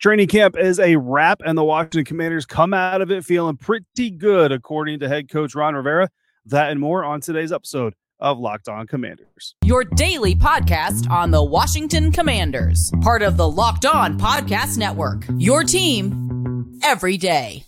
Training camp is a wrap, and the Washington Commanders come out of it feeling pretty good, according to head coach Ron Rivera. That and more on today's episode of Locked On Commanders. Your daily podcast on the Washington Commanders, part of the Locked On Podcast Network. Your team every day.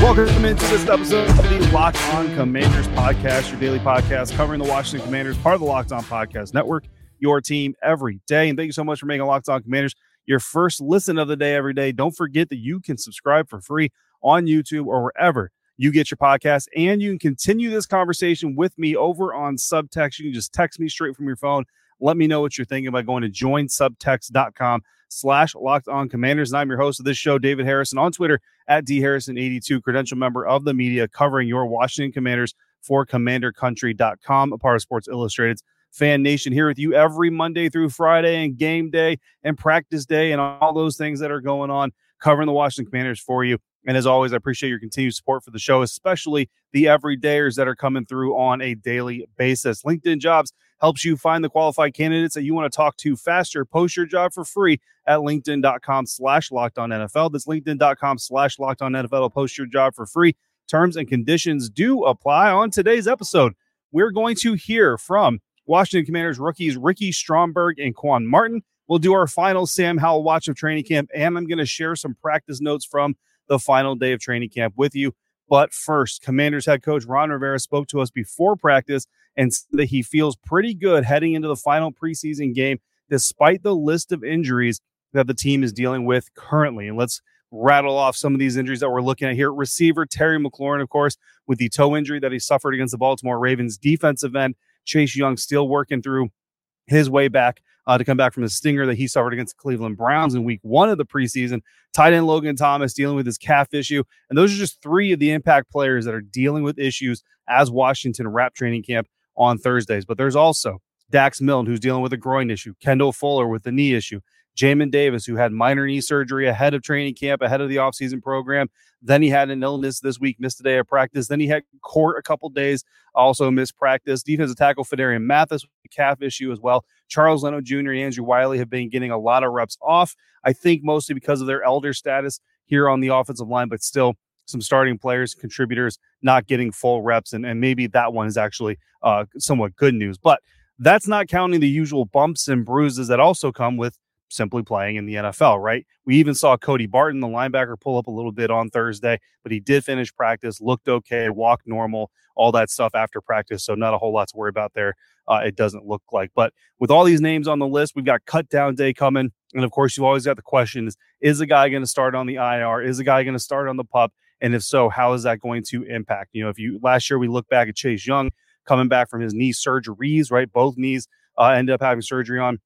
Welcome into this episode of the Locked On Commanders podcast, your daily podcast covering the Washington Commanders, part of the Locked On Podcast Network, your team every day. And thank you so much for making Locked On Commanders your first listen of the day every day. Don't forget that you can subscribe for free on YouTube or wherever you get your podcast. And you can continue this conversation with me over on Subtext. You can just text me straight from your phone. Let me know what you're thinking by going to joinsubtext.com slash locked on commanders. And I'm your host of this show, David Harrison, on Twitter at dharrison82, credential member of the media covering your Washington Commanders for commandercountry.com, a part of Sports Illustrated's Fan Nation here with you every Monday through Friday and game day and practice day and all those things that are going on, covering the Washington Commanders for you. And as always, I appreciate your continued support for the show, especially the everydayers that are coming through on a daily basis. LinkedIn Jobs helps you find the qualified candidates that you want to talk to faster. Post your job for free at linkedin.com slash locked on NFL. That's linkedin.com slash locked on NFL. Post your job for free. Terms and conditions do apply. On today's episode, we're going to hear from Washington Commanders rookies Ricky Stromberg and Quan Martin. We'll do our final Sam Howell watch of training camp, and I'm going to share some practice notes from the final day of training camp with you. But first, Commanders head coach Ron Rivera spoke to us before practice and that he feels pretty good heading into the final preseason game, despite the list of injuries that the team is dealing with currently. And let's rattle off some of these injuries that we're looking at here. Receiver Terry McLaurin, of course, with the toe injury that he suffered against the Baltimore Ravens. Defensive end Chase Young still working through his way back uh, to come back from the stinger that he suffered against the Cleveland Browns in week one of the preseason. Tight end Logan Thomas dealing with his calf issue. And those are just three of the impact players that are dealing with issues as Washington wrap training camp on Thursdays. But there's also Dax Milne, who's dealing with a groin issue, Kendall Fuller with the knee issue, Jamin Davis, who had minor knee surgery ahead of training camp, ahead of the offseason program. Then he had an illness this week, missed a day of practice. Then he had court a couple days, also missed practice. Defensive tackle Phidarian Mathis with a calf issue as well. Charles Leno Jr. and Andrew Wylie have been getting a lot of reps off. I think mostly because of their elder status here on the offensive line, but still some starting players, contributors not getting full reps. And, and maybe that one is actually uh, somewhat good news. But that's not counting the usual bumps and bruises that also come with simply playing in the NFL, right? We even saw Cody Barton, the linebacker, pull up a little bit on Thursday, but he did finish practice, looked okay, walked normal, all that stuff after practice. So, not a whole lot to worry about there. Uh, it doesn't look like. But with all these names on the list, we've got cut down day coming. And of course, you've always got the question is, is the guy going to start on the IR? Is the guy going to start on the pup? And if so, how is that going to impact? You know, if you last year we look back at Chase Young coming back from his knee surgeries, right? Both knees uh, ended up having surgery on.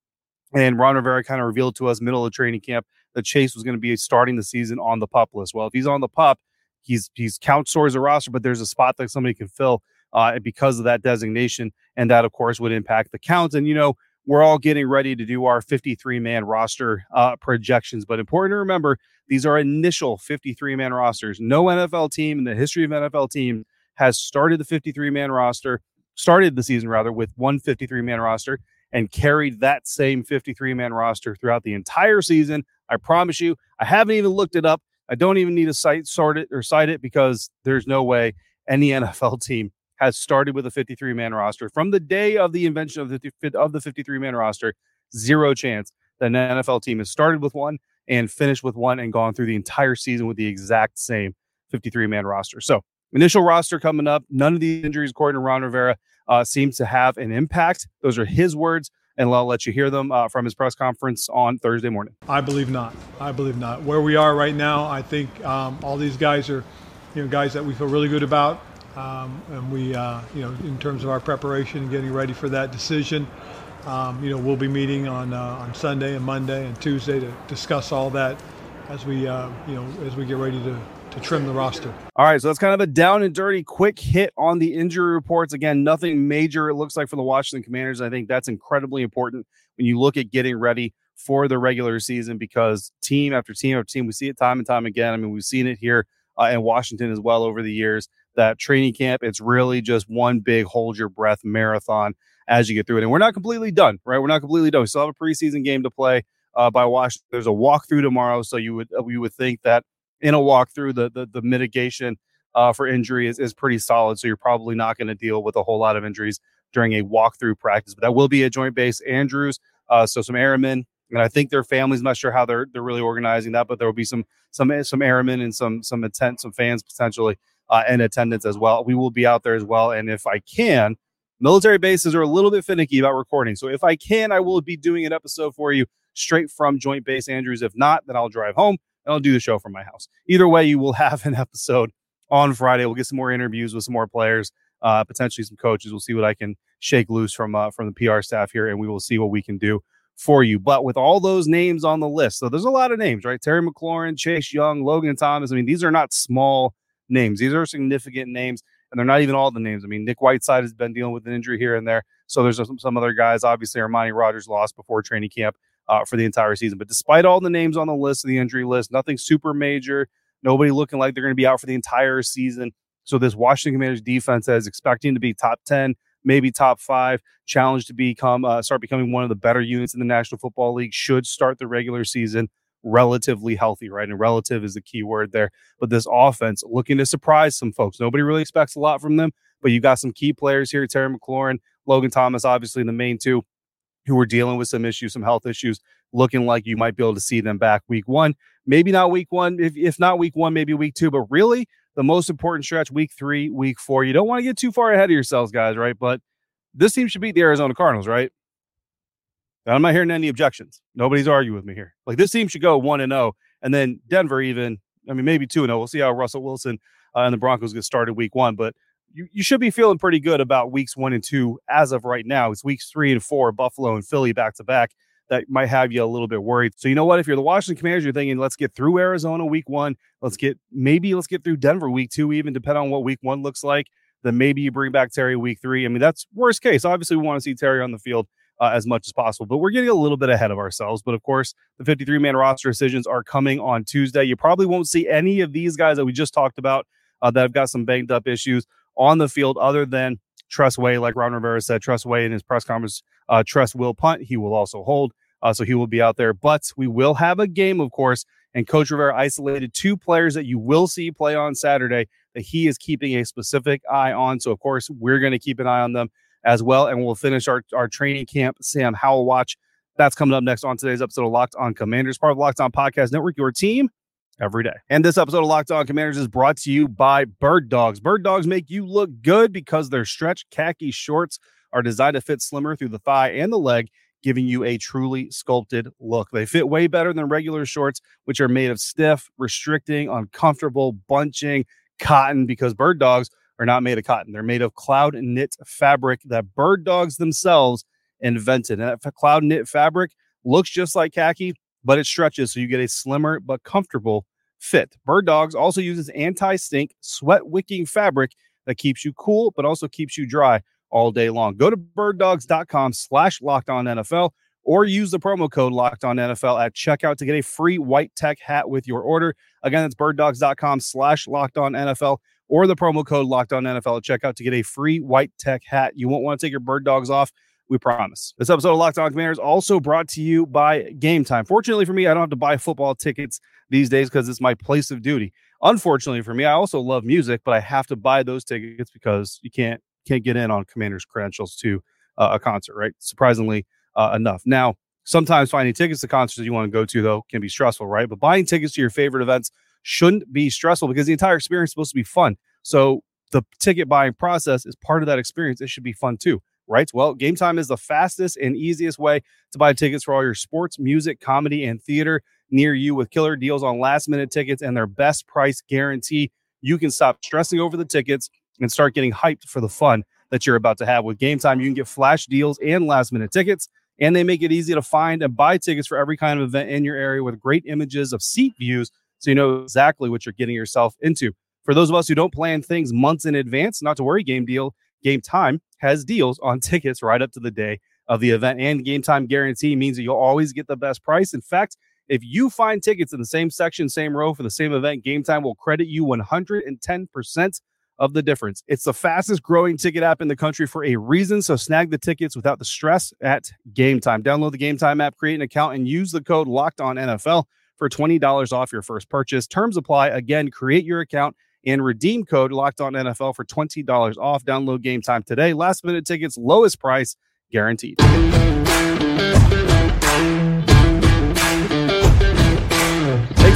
And Ron Rivera kind of revealed to us middle of training camp that Chase was going to be starting the season on the pup list. Well, if he's on the pup, he's he's count towards a roster, but there's a spot that somebody can fill uh, because of that designation, and that of course would impact the count. And you know, we're all getting ready to do our 53 man roster uh, projections, but important to remember these are initial 53 man rosters. No NFL team in the history of NFL team has started the 53 man roster, started the season rather with one 53 man roster and carried that same 53 man roster throughout the entire season. I promise you, I haven't even looked it up. I don't even need to cite sort it or cite it because there's no way any NFL team has started with a 53 man roster from the day of the invention of the of the 53 man roster. Zero chance that an NFL team has started with one and finished with one and gone through the entire season with the exact same 53 man roster. So initial roster coming up. None of these injuries, according to Ron Rivera, uh, seems to have an impact. Those are his words, and I'll let you hear them uh, from his press conference on Thursday morning. I believe not. I believe not. Where we are right now, I think um, all these guys are, you know, guys that we feel really good about, um, and we, uh, you know, in terms of our preparation and getting ready for that decision. um, you know, we'll be meeting on uh, on Sunday and Monday and Tuesday to discuss all that as we uh, you know as we get ready to to trim the roster. All right, so that's kind of a down and dirty quick hit on the injury reports. Again, nothing major it looks like for the Washington Commanders. I think that's incredibly important when you look at getting ready for the regular season because team after team after team, we see it time and time again. I mean, we've seen it here uh, in Washington as well over the years. That training camp, it's really just one big hold your breath marathon as you get through it. And we're not completely done, right? We're not completely done. We still have a preseason game to play uh, by Washington. There's a walkthrough tomorrow, so you would uh, you would think that in a walkthrough, the the, the mitigation uh, for injury is, is pretty solid. So you're probably not going to deal with a whole lot of injuries during a walkthrough practice. But that will be a joint base Andrews. Uh, so some airmen, and I think their families. Not sure how they're they're really organizing that, but there will be some some some airmen and some some intent, some fans potentially uh, in attendance as well. We will be out there as well, and if I can, military bases are a little bit finicky about recording. So if I can, I will be doing an episode for you straight from Joint Base Andrews. If not, then I'll drive home and I'll do the show from my house. Either way, you will have an episode on Friday. We'll get some more interviews with some more players, uh, potentially some coaches. We'll see what I can shake loose from uh, from the PR staff here, and we will see what we can do for you. But with all those names on the list, so there's a lot of names, right? Terry McLaurin, Chase Young, Logan Thomas. I mean, these are not small names. These are significant names, and they're not even all the names. I mean, Nick Whiteside has been dealing with an injury here and there. So there's some, some other guys. Obviously, Armani Rogers lost before training camp uh, for the entire season. But despite all the names on the list, the injury list, nothing super major. Nobody looking like they're going to be out for the entire season. So this Washington Commanders defense is expecting to be top 10 maybe top five, challenge to become uh, start becoming one of the better units in the National Football League. Should start the regular season relatively healthy, right? And relative is the key word there. But this offense looking to surprise some folks. Nobody really expects a lot from them, but you got some key players here: Terry McLaurin, Logan Thomas, obviously the main two who are dealing with some issues, some health issues, looking like you might be able to see them back week one. Maybe not week one, if, if not week one, maybe week two. But really, the most important stretch, week three, week four. You don't want to get too far ahead of yourselves, guys, right? But this team should beat the Arizona Cardinals, right? I'm not hearing any objections. Nobody's arguing with me here. Like this team should go one and zero, oh, and then Denver even. I mean, maybe two and zero. Oh. We'll see how Russell Wilson uh, and the Broncos get started week one, but you, you should be feeling pretty good about weeks one and two as of right now. It's weeks three and four, Buffalo and Philly back to back that might have you a little bit worried. So you know what? If you're the Washington Commanders, you're thinking, let's get through Arizona week one. Let's get maybe let's get through Denver week two, even depending on what week one looks like. Then maybe you bring back Terry week three. I mean, that's worst case. Obviously, we want to see Terry on the field uh, as much as possible, but we're getting a little bit ahead of ourselves. But of course, the 53 man roster decisions are coming on Tuesday. You probably won't see any of these guys that we just talked about uh, that have got some banged up issues on the field, other than Tress Way, like Ron Rivera said, Tress Way in his press conference, uh, Tress will punt. He will also hold. Uh, so he will be out there. But we will have a game, of course. And Coach Rivera isolated two players that you will see play on Saturday that he is keeping a specific eye on. So, of course, we're going to keep an eye on them as well. And we'll finish our, our training camp Sam Howell watch. That's coming up next on today's episode of Locked On Commanders, part of Locked On Podcast Network, your team every day. And this episode of Locked On Commanders is brought to you by Bird Dogs. Bird Dogs make you look good because their stretch khaki shorts are designed to fit slimmer through the thigh and the leg giving you a truly sculpted look. They fit way better than regular shorts, which are made of stiff, restricting, uncomfortable, bunching cotton because bird dogs are not made of cotton. They're made of cloud knit fabric that bird dogs themselves invented. And that cloud knit fabric looks just like khaki, but it stretches so you get a slimmer but comfortable fit. Bird Dogs also uses anti stink, sweat wicking fabric that keeps you cool but also keeps you dry all day long. Go to birddogs.com slash locked on NFL or use the promo code locked on NFL at checkout to get a free white tech hat with your order. Again, that's birddogs.com slash locked on NFL or the promo code locked on NFL at checkout to get a free white tech hat. You won't want to take your bird dogs off. We promise. This episode of Locked On Commanders also brought to you by Game Time. Fortunately for me, I don't have to buy football tickets these days because it's my place of duty. Unfortunately for me, I also love music, but I have to buy those tickets because you can't can't get in on Commanders credentials to uh, a concert, right? Surprisingly uh, enough. Now, sometimes finding tickets to concerts that you want to go to though can be stressful, right? But buying tickets to your favorite events shouldn't be stressful because the entire experience is supposed to be fun. So the ticket buying process is part of that experience. It should be fun too, right? Well, Game Time is the fastest and easiest way to buy tickets for all your sports, music, comedy, and theater near you with killer deals on last minute tickets and their best price guarantee. You can stop stressing over the tickets and start getting hyped for the fun that you're about to have. With Game Time, you can get flash deals and last minute tickets, and they make it easy to find and buy tickets for every kind of event in your area with great images of seat views so you know exactly what you're getting yourself into. For those of us who don't plan things months in advance, not to worry, Game Deal, Game Time has deals on tickets right up to the day of the event. And Game Time guarantee means that you'll always get the best price. In fact, if you find tickets in the same section, same row for the same event, Game Time will credit you 110% of the difference. It's the fastest growing ticket app in the country for a reason. So snag the tickets without the stress at Game Time. Download the Game Time app, create an account, and use the code Locked On NFL for $20 off your first purchase. Terms apply. Again, create your account and redeem code Locked On NFL for $20 off. Download Game Time today. Last minute tickets, lowest price guaranteed.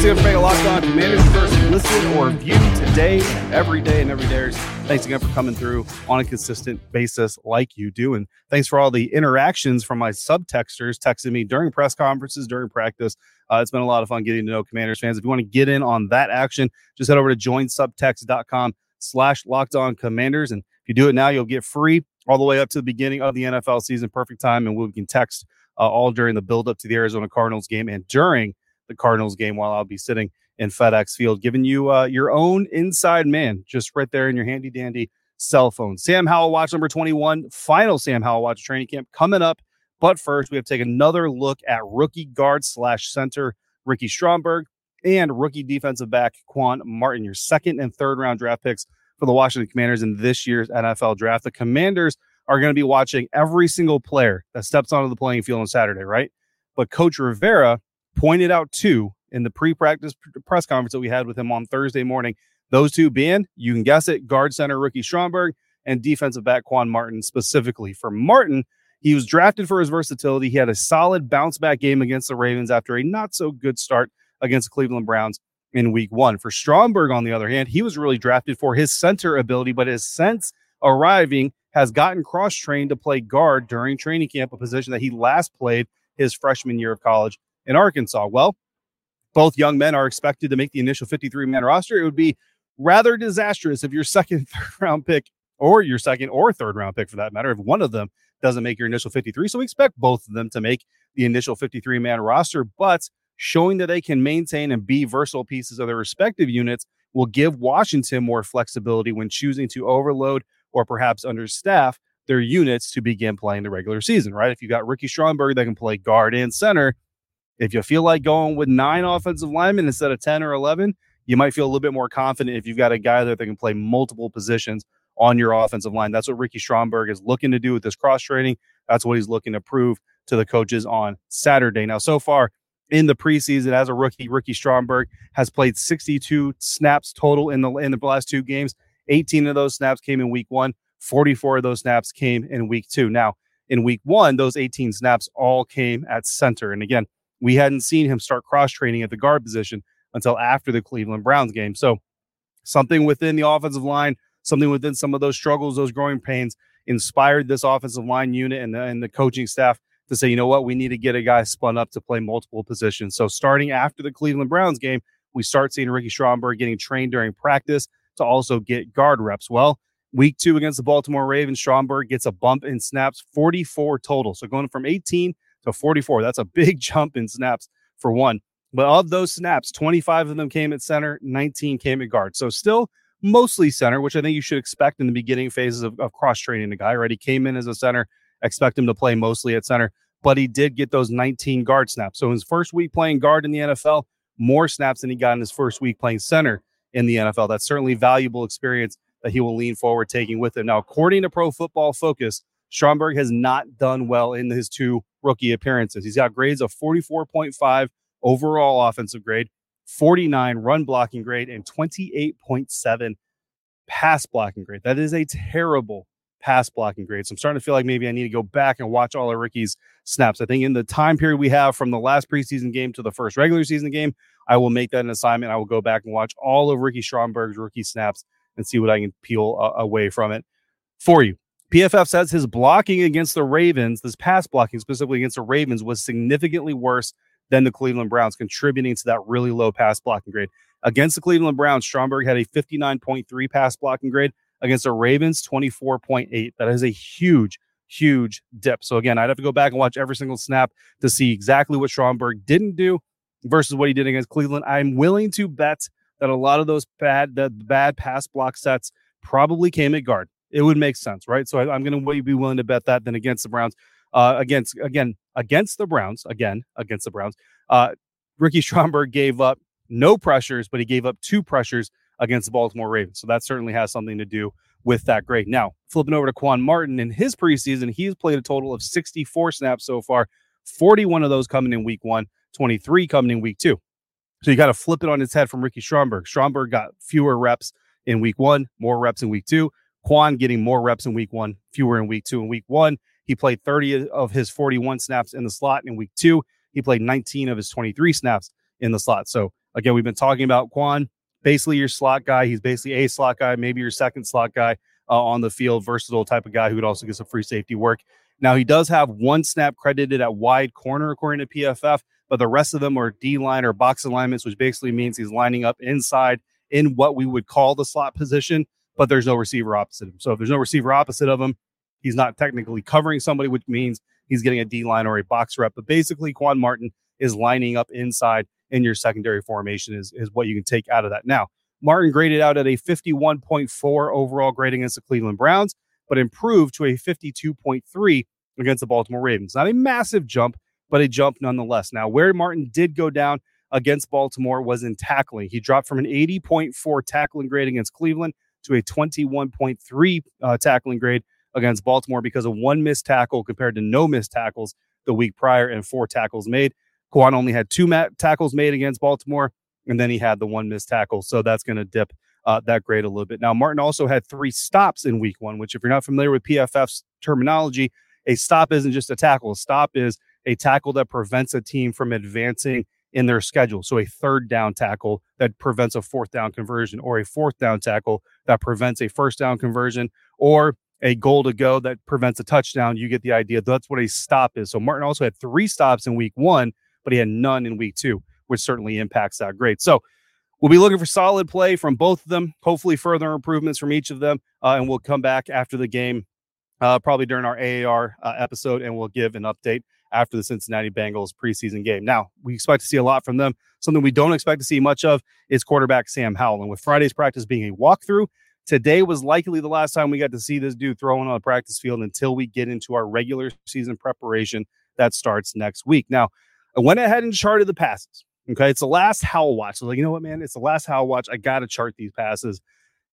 Again for making Locked On Commanders first listen or view today every day and every day. Thanks again for coming through on a consistent basis like you do. And thanks for all the interactions from my subtexters texting me during press conferences, during practice. Uh, it's been a lot of fun getting to know Commanders fans. If you want to get in on that action, just head over to joinsubtext.com slash locked on commanders. And if you do it now, you'll get free all the way up to the beginning of the NFL season. Perfect time. And we can text uh, all during the build up to the Arizona Cardinals game and during the Cardinals game while I'll be sitting in FedEx Field, giving you uh, your own inside man just right there in your handy dandy cell phone. Sam Howell watch number 21, final Sam Howell watch training camp coming up. But first, we have to take another look at rookie guard slash center Ricky Stromberg and rookie defensive back Quan Martin, your second and third round draft picks for the Washington Commanders in this year's NFL draft. The Commanders are going to be watching every single player that steps onto the playing field on Saturday, right? But Coach Rivera pointed out two in the pre-practice press conference that we had with him on Thursday morning. Those two being, you can guess it, guard center rookie Stromberg and defensive back Quan Martin specifically. For Martin, he was drafted for his versatility. He had a solid bounce back game against the Ravens after a not so good start against the Cleveland Browns in week one. For Stromberg, on the other hand, he was really drafted for his center ability, but his since arriving has gotten cross trained to play guard during training camp, a position that he last played his freshman year of college in Arkansas. Well, both young men are expected to make the initial 53 man roster. It would be rather disastrous if your second, third round pick, or your second or third round pick for that matter, if one of them doesn't make your initial 53. So we expect both of them to make the initial 53 man roster, but showing that they can maintain and be versatile pieces of their respective units will give Washington more flexibility when choosing to overload or perhaps understaff their units to begin playing the regular season, right? If you've got Ricky Stromberg that can play guard and center, if you feel like going with nine offensive linemen instead of 10 or 11, you might feel a little bit more confident if you've got a guy there that can play multiple positions on your offensive line. That's what Ricky Stromberg is looking to do with this cross training. That's what he's looking to prove to the coaches on Saturday. Now, so far in the preseason as a rookie, Ricky Stromberg has played 62 snaps total in the in the last two games. 18 of those snaps came in week one. 44 of those snaps came in week two. Now, in week one, those 18 snaps all came at center. And again, we hadn't seen him start cross training at the guard position until after the Cleveland Browns game. So, something within the offensive line, something within some of those struggles, those growing pains, inspired this offensive line unit and the, and the coaching staff to say, you know what, we need to get a guy spun up to play multiple positions. So, starting after the Cleveland Browns game, we start seeing Ricky Stromberg getting trained during practice to also get guard reps. Well, week two against the Baltimore Ravens, Stromberg gets a bump in snaps, 44 total. So, going from 18 to 44. That's a big jump in snaps for one. But of those snaps, 25 of them came at center, 19 came at guard. So still mostly center, which I think you should expect in the beginning phases of, of cross training the guy, right? He came in as a center, expect him to play mostly at center, but he did get those 19 guard snaps. So his first week playing guard in the NFL, more snaps than he got in his first week playing center in the NFL. That's certainly valuable experience that he will lean forward taking with him. Now, according to Pro Football Focus, Stromberg has not done well in his two rookie appearances. He's got grades of 44.5 overall offensive grade, 49 run blocking grade, and 28.7 pass blocking grade. That is a terrible pass blocking grade. So I'm starting to feel like maybe I need to go back and watch all of Ricky's snaps. I think in the time period we have from the last preseason game to the first regular season game, I will make that an assignment. I will go back and watch all of Ricky Stromberg's rookie snaps and see what I can peel uh, away from it for you. PFF says his blocking against the Ravens, this pass blocking specifically against the Ravens, was significantly worse than the Cleveland Browns, contributing to that really low pass blocking grade. Against the Cleveland Browns, Stromberg had a 59.3 pass blocking grade. against the Ravens, 24.8. That is a huge, huge dip. So again, I'd have to go back and watch every single snap to see exactly what Stromberg didn't do versus what he did against Cleveland. I'm willing to bet that a lot of those bad the bad pass block sets probably came at guard. It would make sense, right? So I, am going to be willing to bet that. than against the Browns, uh, against again against the Browns, again against the Browns, uh, Ricky Stromberg gave up no pressures, but he gave up two pressures against the Baltimore Ravens. So that certainly has something to do with that grade. Now, flipping over to Quan Martin in his preseason, he's played a total of 64 snaps so far, 41 of those coming in week one, 23 coming in week two. So you got to flip it on its head from Ricky Stromberg. Stromberg got fewer reps in week one, more reps in week two. Quan getting more reps in week one, fewer in week two. In week one, he played 30 of his 41 snaps in the slot. In week two, he played 19 of his 23 snaps in the slot. So again, we've been talking about Quan, basically your slot guy. He's basically a slot guy, maybe your second slot guy uh, on the field, versatile type of guy who would also get some free safety work. Now he does have one snap credited at wide corner according to PFF, but the rest of them are D line or box alignments, which basically means he's lining up inside in what we would call the slot position but there's no receiver opposite him. So if there's no receiver opposite of him, he's not technically covering somebody, which means he's getting a D line or a box rep. But basically, Quan Martin is lining up inside in your secondary formation, is, is what you can take out of that. Now, Martin graded out at a 51.4 overall grade against the Cleveland Browns, but improved to a 52.3 against the Baltimore Ravens. Not a massive jump, but a jump nonetheless. Now, where Martin did go down against Baltimore was in tackling. He dropped from an 80.4 tackling grade against Cleveland to a 21.3 uh, tackling grade against Baltimore because of one missed tackle compared to no missed tackles the week prior and four tackles made. Quan only had two mat- tackles made against Baltimore, and then he had the one missed tackle. So that's going to dip uh, that grade a little bit. Now, Martin also had three stops in week one, which, if you're not familiar with PFF's terminology, a stop isn't just a tackle. A stop is a tackle that prevents a team from advancing in their schedule. So a third down tackle that prevents a fourth down conversion, or a fourth down tackle that prevents a first down conversion, or a goal to go that prevents a touchdown. You get the idea. That's what a stop is. So Martin also had three stops in week one, but he had none in week two, which certainly impacts that grade. So we'll be looking for solid play from both of them, hopefully further improvements from each of them. Uh, and we'll come back after the game, uh, probably during our AAR uh, episode, and we'll give an update after the Cincinnati Bengals preseason game. Now, we expect to see a lot from them. Something we don't expect to see much of is quarterback Sam Howell. And with Friday's practice being a walkthrough, today was likely the last time we got to see this dude throwing on the practice field until we get into our regular season preparation that starts next week. Now, I went ahead and charted the passes. Okay. It's the last Howell watch. So, like, you know what, man? It's the last Howell watch. I got to chart these passes.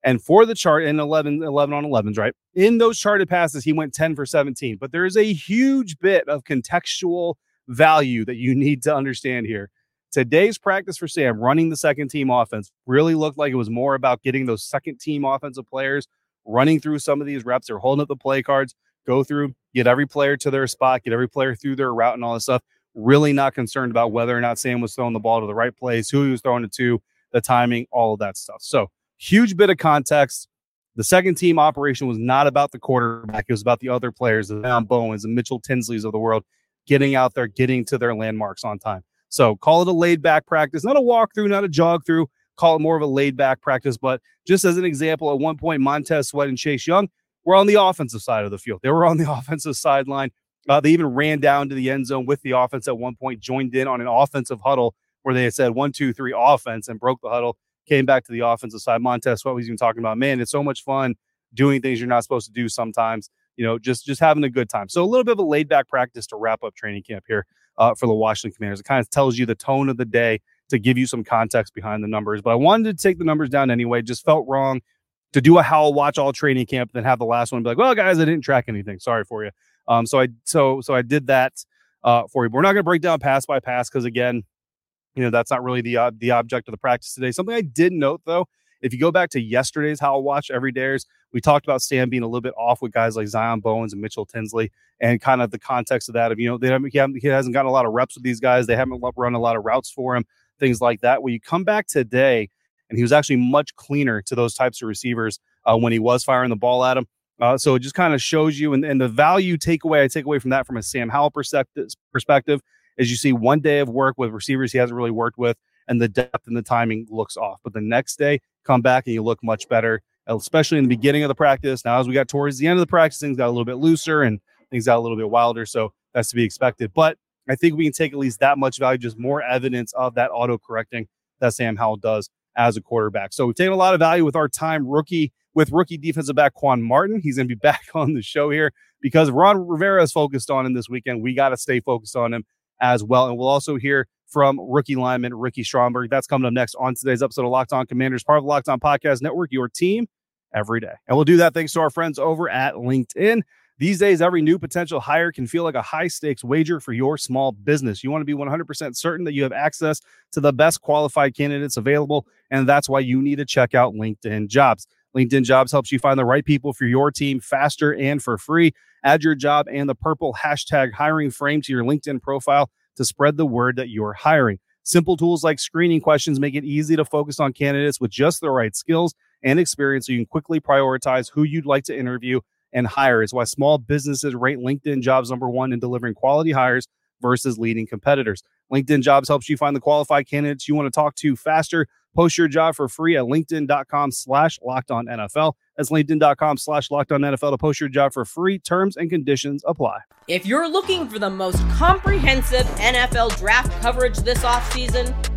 And for the chart in 11, 11 on 11s, right? In those charted passes, he went 10 for 17. But there is a huge bit of contextual value that you need to understand here. Today's practice for Sam running the second team offense really looked like it was more about getting those second team offensive players running through some of these reps. They're holding up the play cards, go through, get every player to their spot, get every player through their route and all this stuff. Really not concerned about whether or not Sam was throwing the ball to the right place, who he was throwing it to, the timing, all of that stuff. So Huge bit of context. The second team operation was not about the quarterback. It was about the other players, the Zaon Bowens and Mitchell Tinsleys of the world, getting out there, getting to their landmarks on time. So call it a laid back practice, not a walkthrough, not a jog through. Call it more of a laid back practice. But just as an example, at one point, Montez Sweat and Chase Young were on the offensive side of the field. They were on the offensive sideline. Uh, they even ran down to the end zone with the offense at one point, joined in on an offensive huddle where they had said one, two, three offense and broke the huddle came back to the offensive side. Montez Sweat was he even talking about, man, it's so much fun doing things you're not supposed to do sometimes. You know, just just having a good time. So a little bit of a laid back practice to wrap up training camp here uh, for the Washington Commanders. It kind of tells you the tone of the day to give you some context behind the numbers. But I wanted to take the numbers down anyway. Just felt wrong to do a Howell watch all training camp, then have the last one be like, well, guys, I didn't track anything. Sorry for you. Um, so I so so I did that uh, for you. But we're not going to break down pass by pass because again, you know that's not really the uh, the object of the practice today. Something I did note though, if you go back to yesterday's Howell Watch every days, we talked about Sam being a little bit off with guys like Zaon Bowens and Mitchell Tinsley, and kind of the context of that of you know they haven't he, haven't, he hasn't gotten a lot of reps with these guys, they haven't run a lot of routes for him, things like that. When you come back today, and he was actually much cleaner to those types of receivers uh, when he was firing the ball at him. Uh, so it just kind of shows you, and, and the value takeaway I take away from that from a Sam Howell perspective, perspective is you see one day of work with receivers he hasn't really worked with, and the depth and the timing looks off. But the next day, come back and you look much better. especially in the beginning of the practice. Now, as we got towards the end of the practice, things got a little bit looser and things got a little bit wilder. So that's to be expected. But I think we can take at least that much value, just more evidence of that auto correcting that Sam Howell does as a quarterback. So we've taken a lot of value with our time rookie with rookie defensive back Quan Martin. He's going to be back on the show here because Ron Rivera is focused on him this weekend. We got to stay focused on him as well. And we'll also hear from rookie lineman Ricky Stromberg. That's coming up next on today's episode of Locked On Commanders, part of the Locked On Podcast Network, your team every day. And we'll do that thanks to our friends over at LinkedIn. These days, every new potential hire can feel like a high stakes wager for your small business. You want to be 100% certain that you have access to the best qualified candidates available. And that's why you need to check out LinkedIn Jobs. LinkedIn Jobs helps you find the right people for your team faster and for free. Add your job and the purple hashtag hiring frame to your LinkedIn profile to spread the word that you're hiring. Simple tools like screening questions make it easy to focus on candidates with just the right skills and experience so you can quickly prioritize who you'd like to interview and hire. It's why small businesses rate LinkedIn jobs number one in delivering quality hires versus leading competitors. LinkedIn jobs helps you find the qualified candidates you want to talk to faster Post your job for free at linkedin.com slash locked on NFL. That's linkedin.com slash locked on NFL to post your job for free. Terms and conditions apply. If you're looking for the most comprehensive NFL draft coverage this offseason,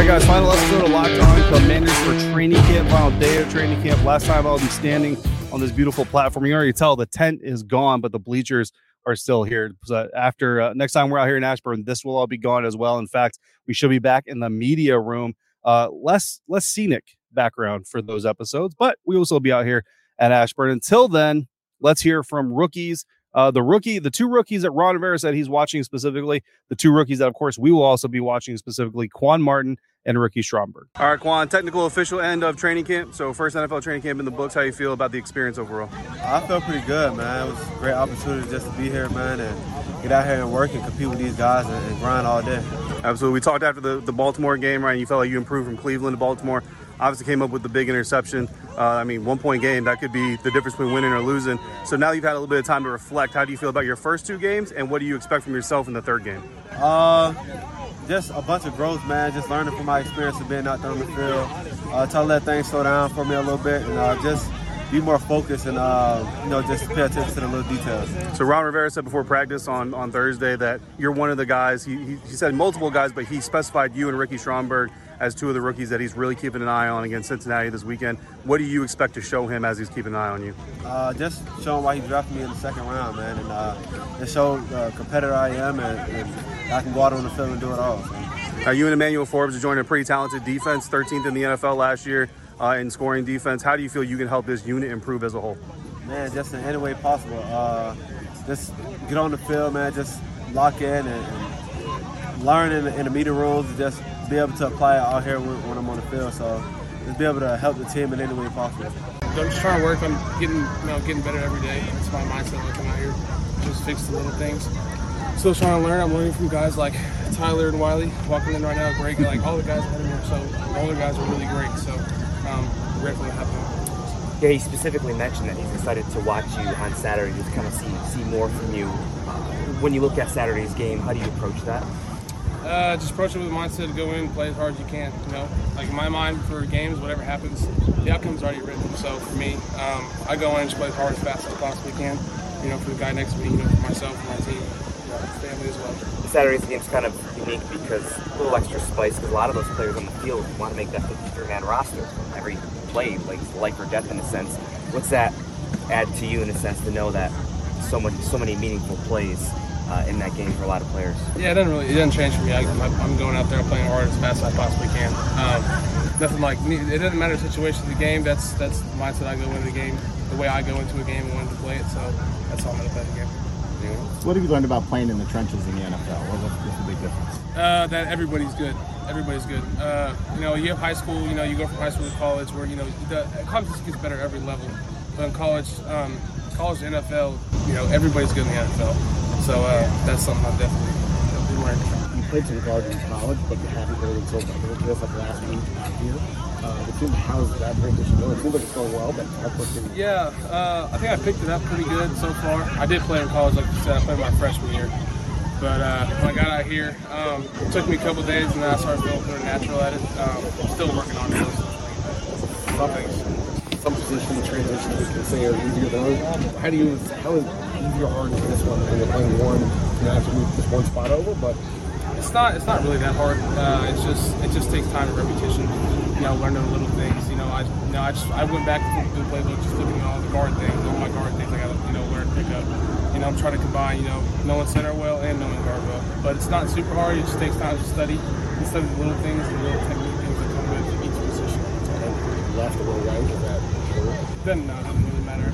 Right, guys, final episode of Locked On Commanders for training camp, final day of training camp. Last time I'll be standing on this beautiful platform. You already tell the tent is gone, but the bleachers are still here. So after uh, next time we're out here in Ashburn, this will all be gone as well. In fact, we should be back in the media room. Uh, less less scenic background for those episodes, but we will still be out here at Ashburn. Until then, let's hear from rookies uh, the rookie, the two rookies that Ron Rivera said he's watching specifically, the two rookies that, of course, we will also be watching specifically, Quan Martin and Ricky Stromberg. All right, Quan, technical official end of training camp. So, first NFL training camp in the books. How you feel about the experience overall? I felt pretty good, man. It was a great opportunity just to be here, man, and get out here and work and compete with these guys and, and grind all day. Absolutely. We talked after the, the Baltimore game, right? You felt like you improved from Cleveland to Baltimore obviously came up with the big interception. Uh, I mean, one point game, that could be the difference between winning or losing. So now you've had a little bit of time to reflect. How do you feel about your first two games, and what do you expect from yourself in the third game? Uh, just a bunch of growth, man. Just learning from my experience of being out there on the field. Uh, try to let things slow down for me a little bit, and uh, just be more focused and uh, you know just pay attention to the little details. So Ron Rivera said before practice on, on Thursday that you're one of the guys. He, he, he said multiple guys, but he specified you and Ricky Stromberg as two of the rookies that he's really keeping an eye on against Cincinnati this weekend. What do you expect to show him as he's keeping an eye on you? Uh, just show him why he drafted me in the second round, man, and uh, just show the competitor I am, and, and, I can go out on the field and do it all. Now, you and Emmanuel Forbes are joining a pretty talented defense, 13th in the NFL last year uh, in scoring defense. How do you feel you can help this unit improve as a whole? Man, just in any way possible. Uh, just get on the field, man. Just lock in and, and learn in the, in the meeting rooms. Just be able to apply it out here when I'm on the field. So just be able to help the team in any way possible. I'm just trying to work on getting, you know, getting better every day. That's my mindset when I come out here. Just fix the little things. Still trying to learn. I'm learning from guys like Tyler and Wylie walking in right now. Great, like all the guys ahead of me. So all the guys are really great. So um, grateful to have them. Yeah, he specifically mentioned that he's excited to watch you on Saturday, just kind of see see more from you. Uh, when you look at Saturday's game, how do you approach that? Uh, just approach it with a mindset to go in, play as hard as you can. You know, like in my mind for games, whatever happens, the outcome's already written. So for me, um, I go in and just play as hard as fast as I possibly can. You know, for the guy next to me, you know, for myself and my team, you know, family as well. Saturday's game's kind of unique because a little extra spice because a lot of those players on the field want to make that 53-man roster. Every play, like life or death in a sense. What's that add to you in a sense to know that so much, so many meaningful plays uh, in that game for a lot of players. Yeah, it doesn't really it doesn't change for me. I, am going out there playing hard as fast as I possibly can. Um, nothing like it doesn't matter the situation of the game. That's that's the mindset I go into the game, the way I go into a game and want to play it. So that's all I'm going to play the game. What have you learned about playing in the trenches in the NFL? What's, what's the big difference? Uh, that everybody's good. Everybody's good. Uh, you know, you have high school. You know, you go from high school to college, where you know the competition gets better every level. But in college, um, college to NFL, you know, everybody's good in the NFL. So uh, that's something I definitely, definitely learned. You played some guard in college, but you haven't really until just like last week, last year. Uh, it seems, how's that transition going? It seems like it's going well, but how quickly? Yeah, uh, I think I picked it up pretty good so far. I did play in college, like you said. I played my freshman year. But uh, when I got out here, um, it took me a couple days, and then I started feeling pretty natural at it. Um, still working on it. Some things, some positions transition we can say are easier than others. How do you, how is easier or harder this one when you're playing one? You have to move just one spot over, but it's not it's not really that hard. Uh, it's just it just takes time and repetition. You know, learning little things. You know, I you know I just I went back to the playbook, just looking at all the guard things, all my guard things I got to you know learn pick up. You know, I'm trying to combine you know knowing center well and knowing guard well. But it's not super hard. It just takes time to study and study the little things and the little technique things that come with each position. left a little Then no, it doesn't really matter.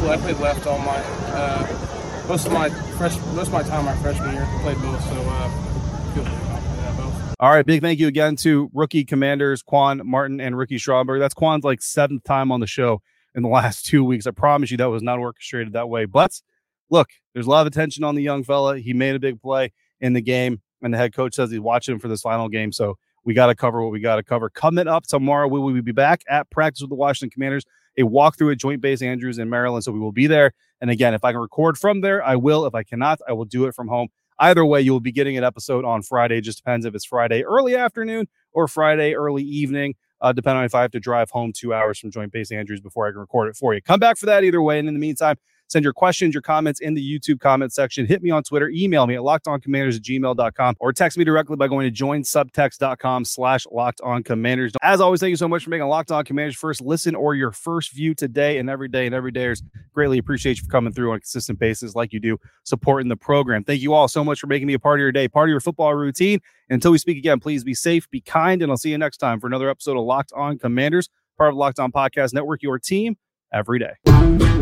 Well, I played left all my uh, most of my fresh most of my time my freshman year. Played both, so uh, feel. All right, big thank you again to rookie commanders Quan Martin and Ricky Stromberg. That's Quan's like seventh time on the show in the last two weeks. I promise you that was not orchestrated that way. But look, there's a lot of attention on the young fella. He made a big play in the game, and the head coach says he's watching him for this final game. So we got to cover what we got to cover. Coming up tomorrow, we will be back at practice with the Washington Commanders, a walkthrough at Joint Base Andrews in Maryland. So we will be there. And again, if I can record from there, I will. If I cannot, I will do it from home. Either way, you will be getting an episode on Friday. Just depends if it's Friday early afternoon or Friday early evening, uh, depending on if I have to drive home two hours from Joint Base Andrews before I can record it for you. Come back for that either way. And in the meantime, send your questions, your comments in the YouTube comment section. Hit me on Twitter, email me at lockedoncommanders at gmail.com, or text me directly by going to joinsubtext.com slash locked on commanders. As always, thank you so much for making Locked On Commanders first listen or your first view today and every day and every day. Greatly appreciate you for coming through on a consistent basis like you do, supporting the program. Thank you all so much for making me a part of your day, part of your football routine. Until we speak again, please be safe, be kind, and I'll see you next time for another episode of Locked On Commanders, part of Locked On Podcast Network, your team every day.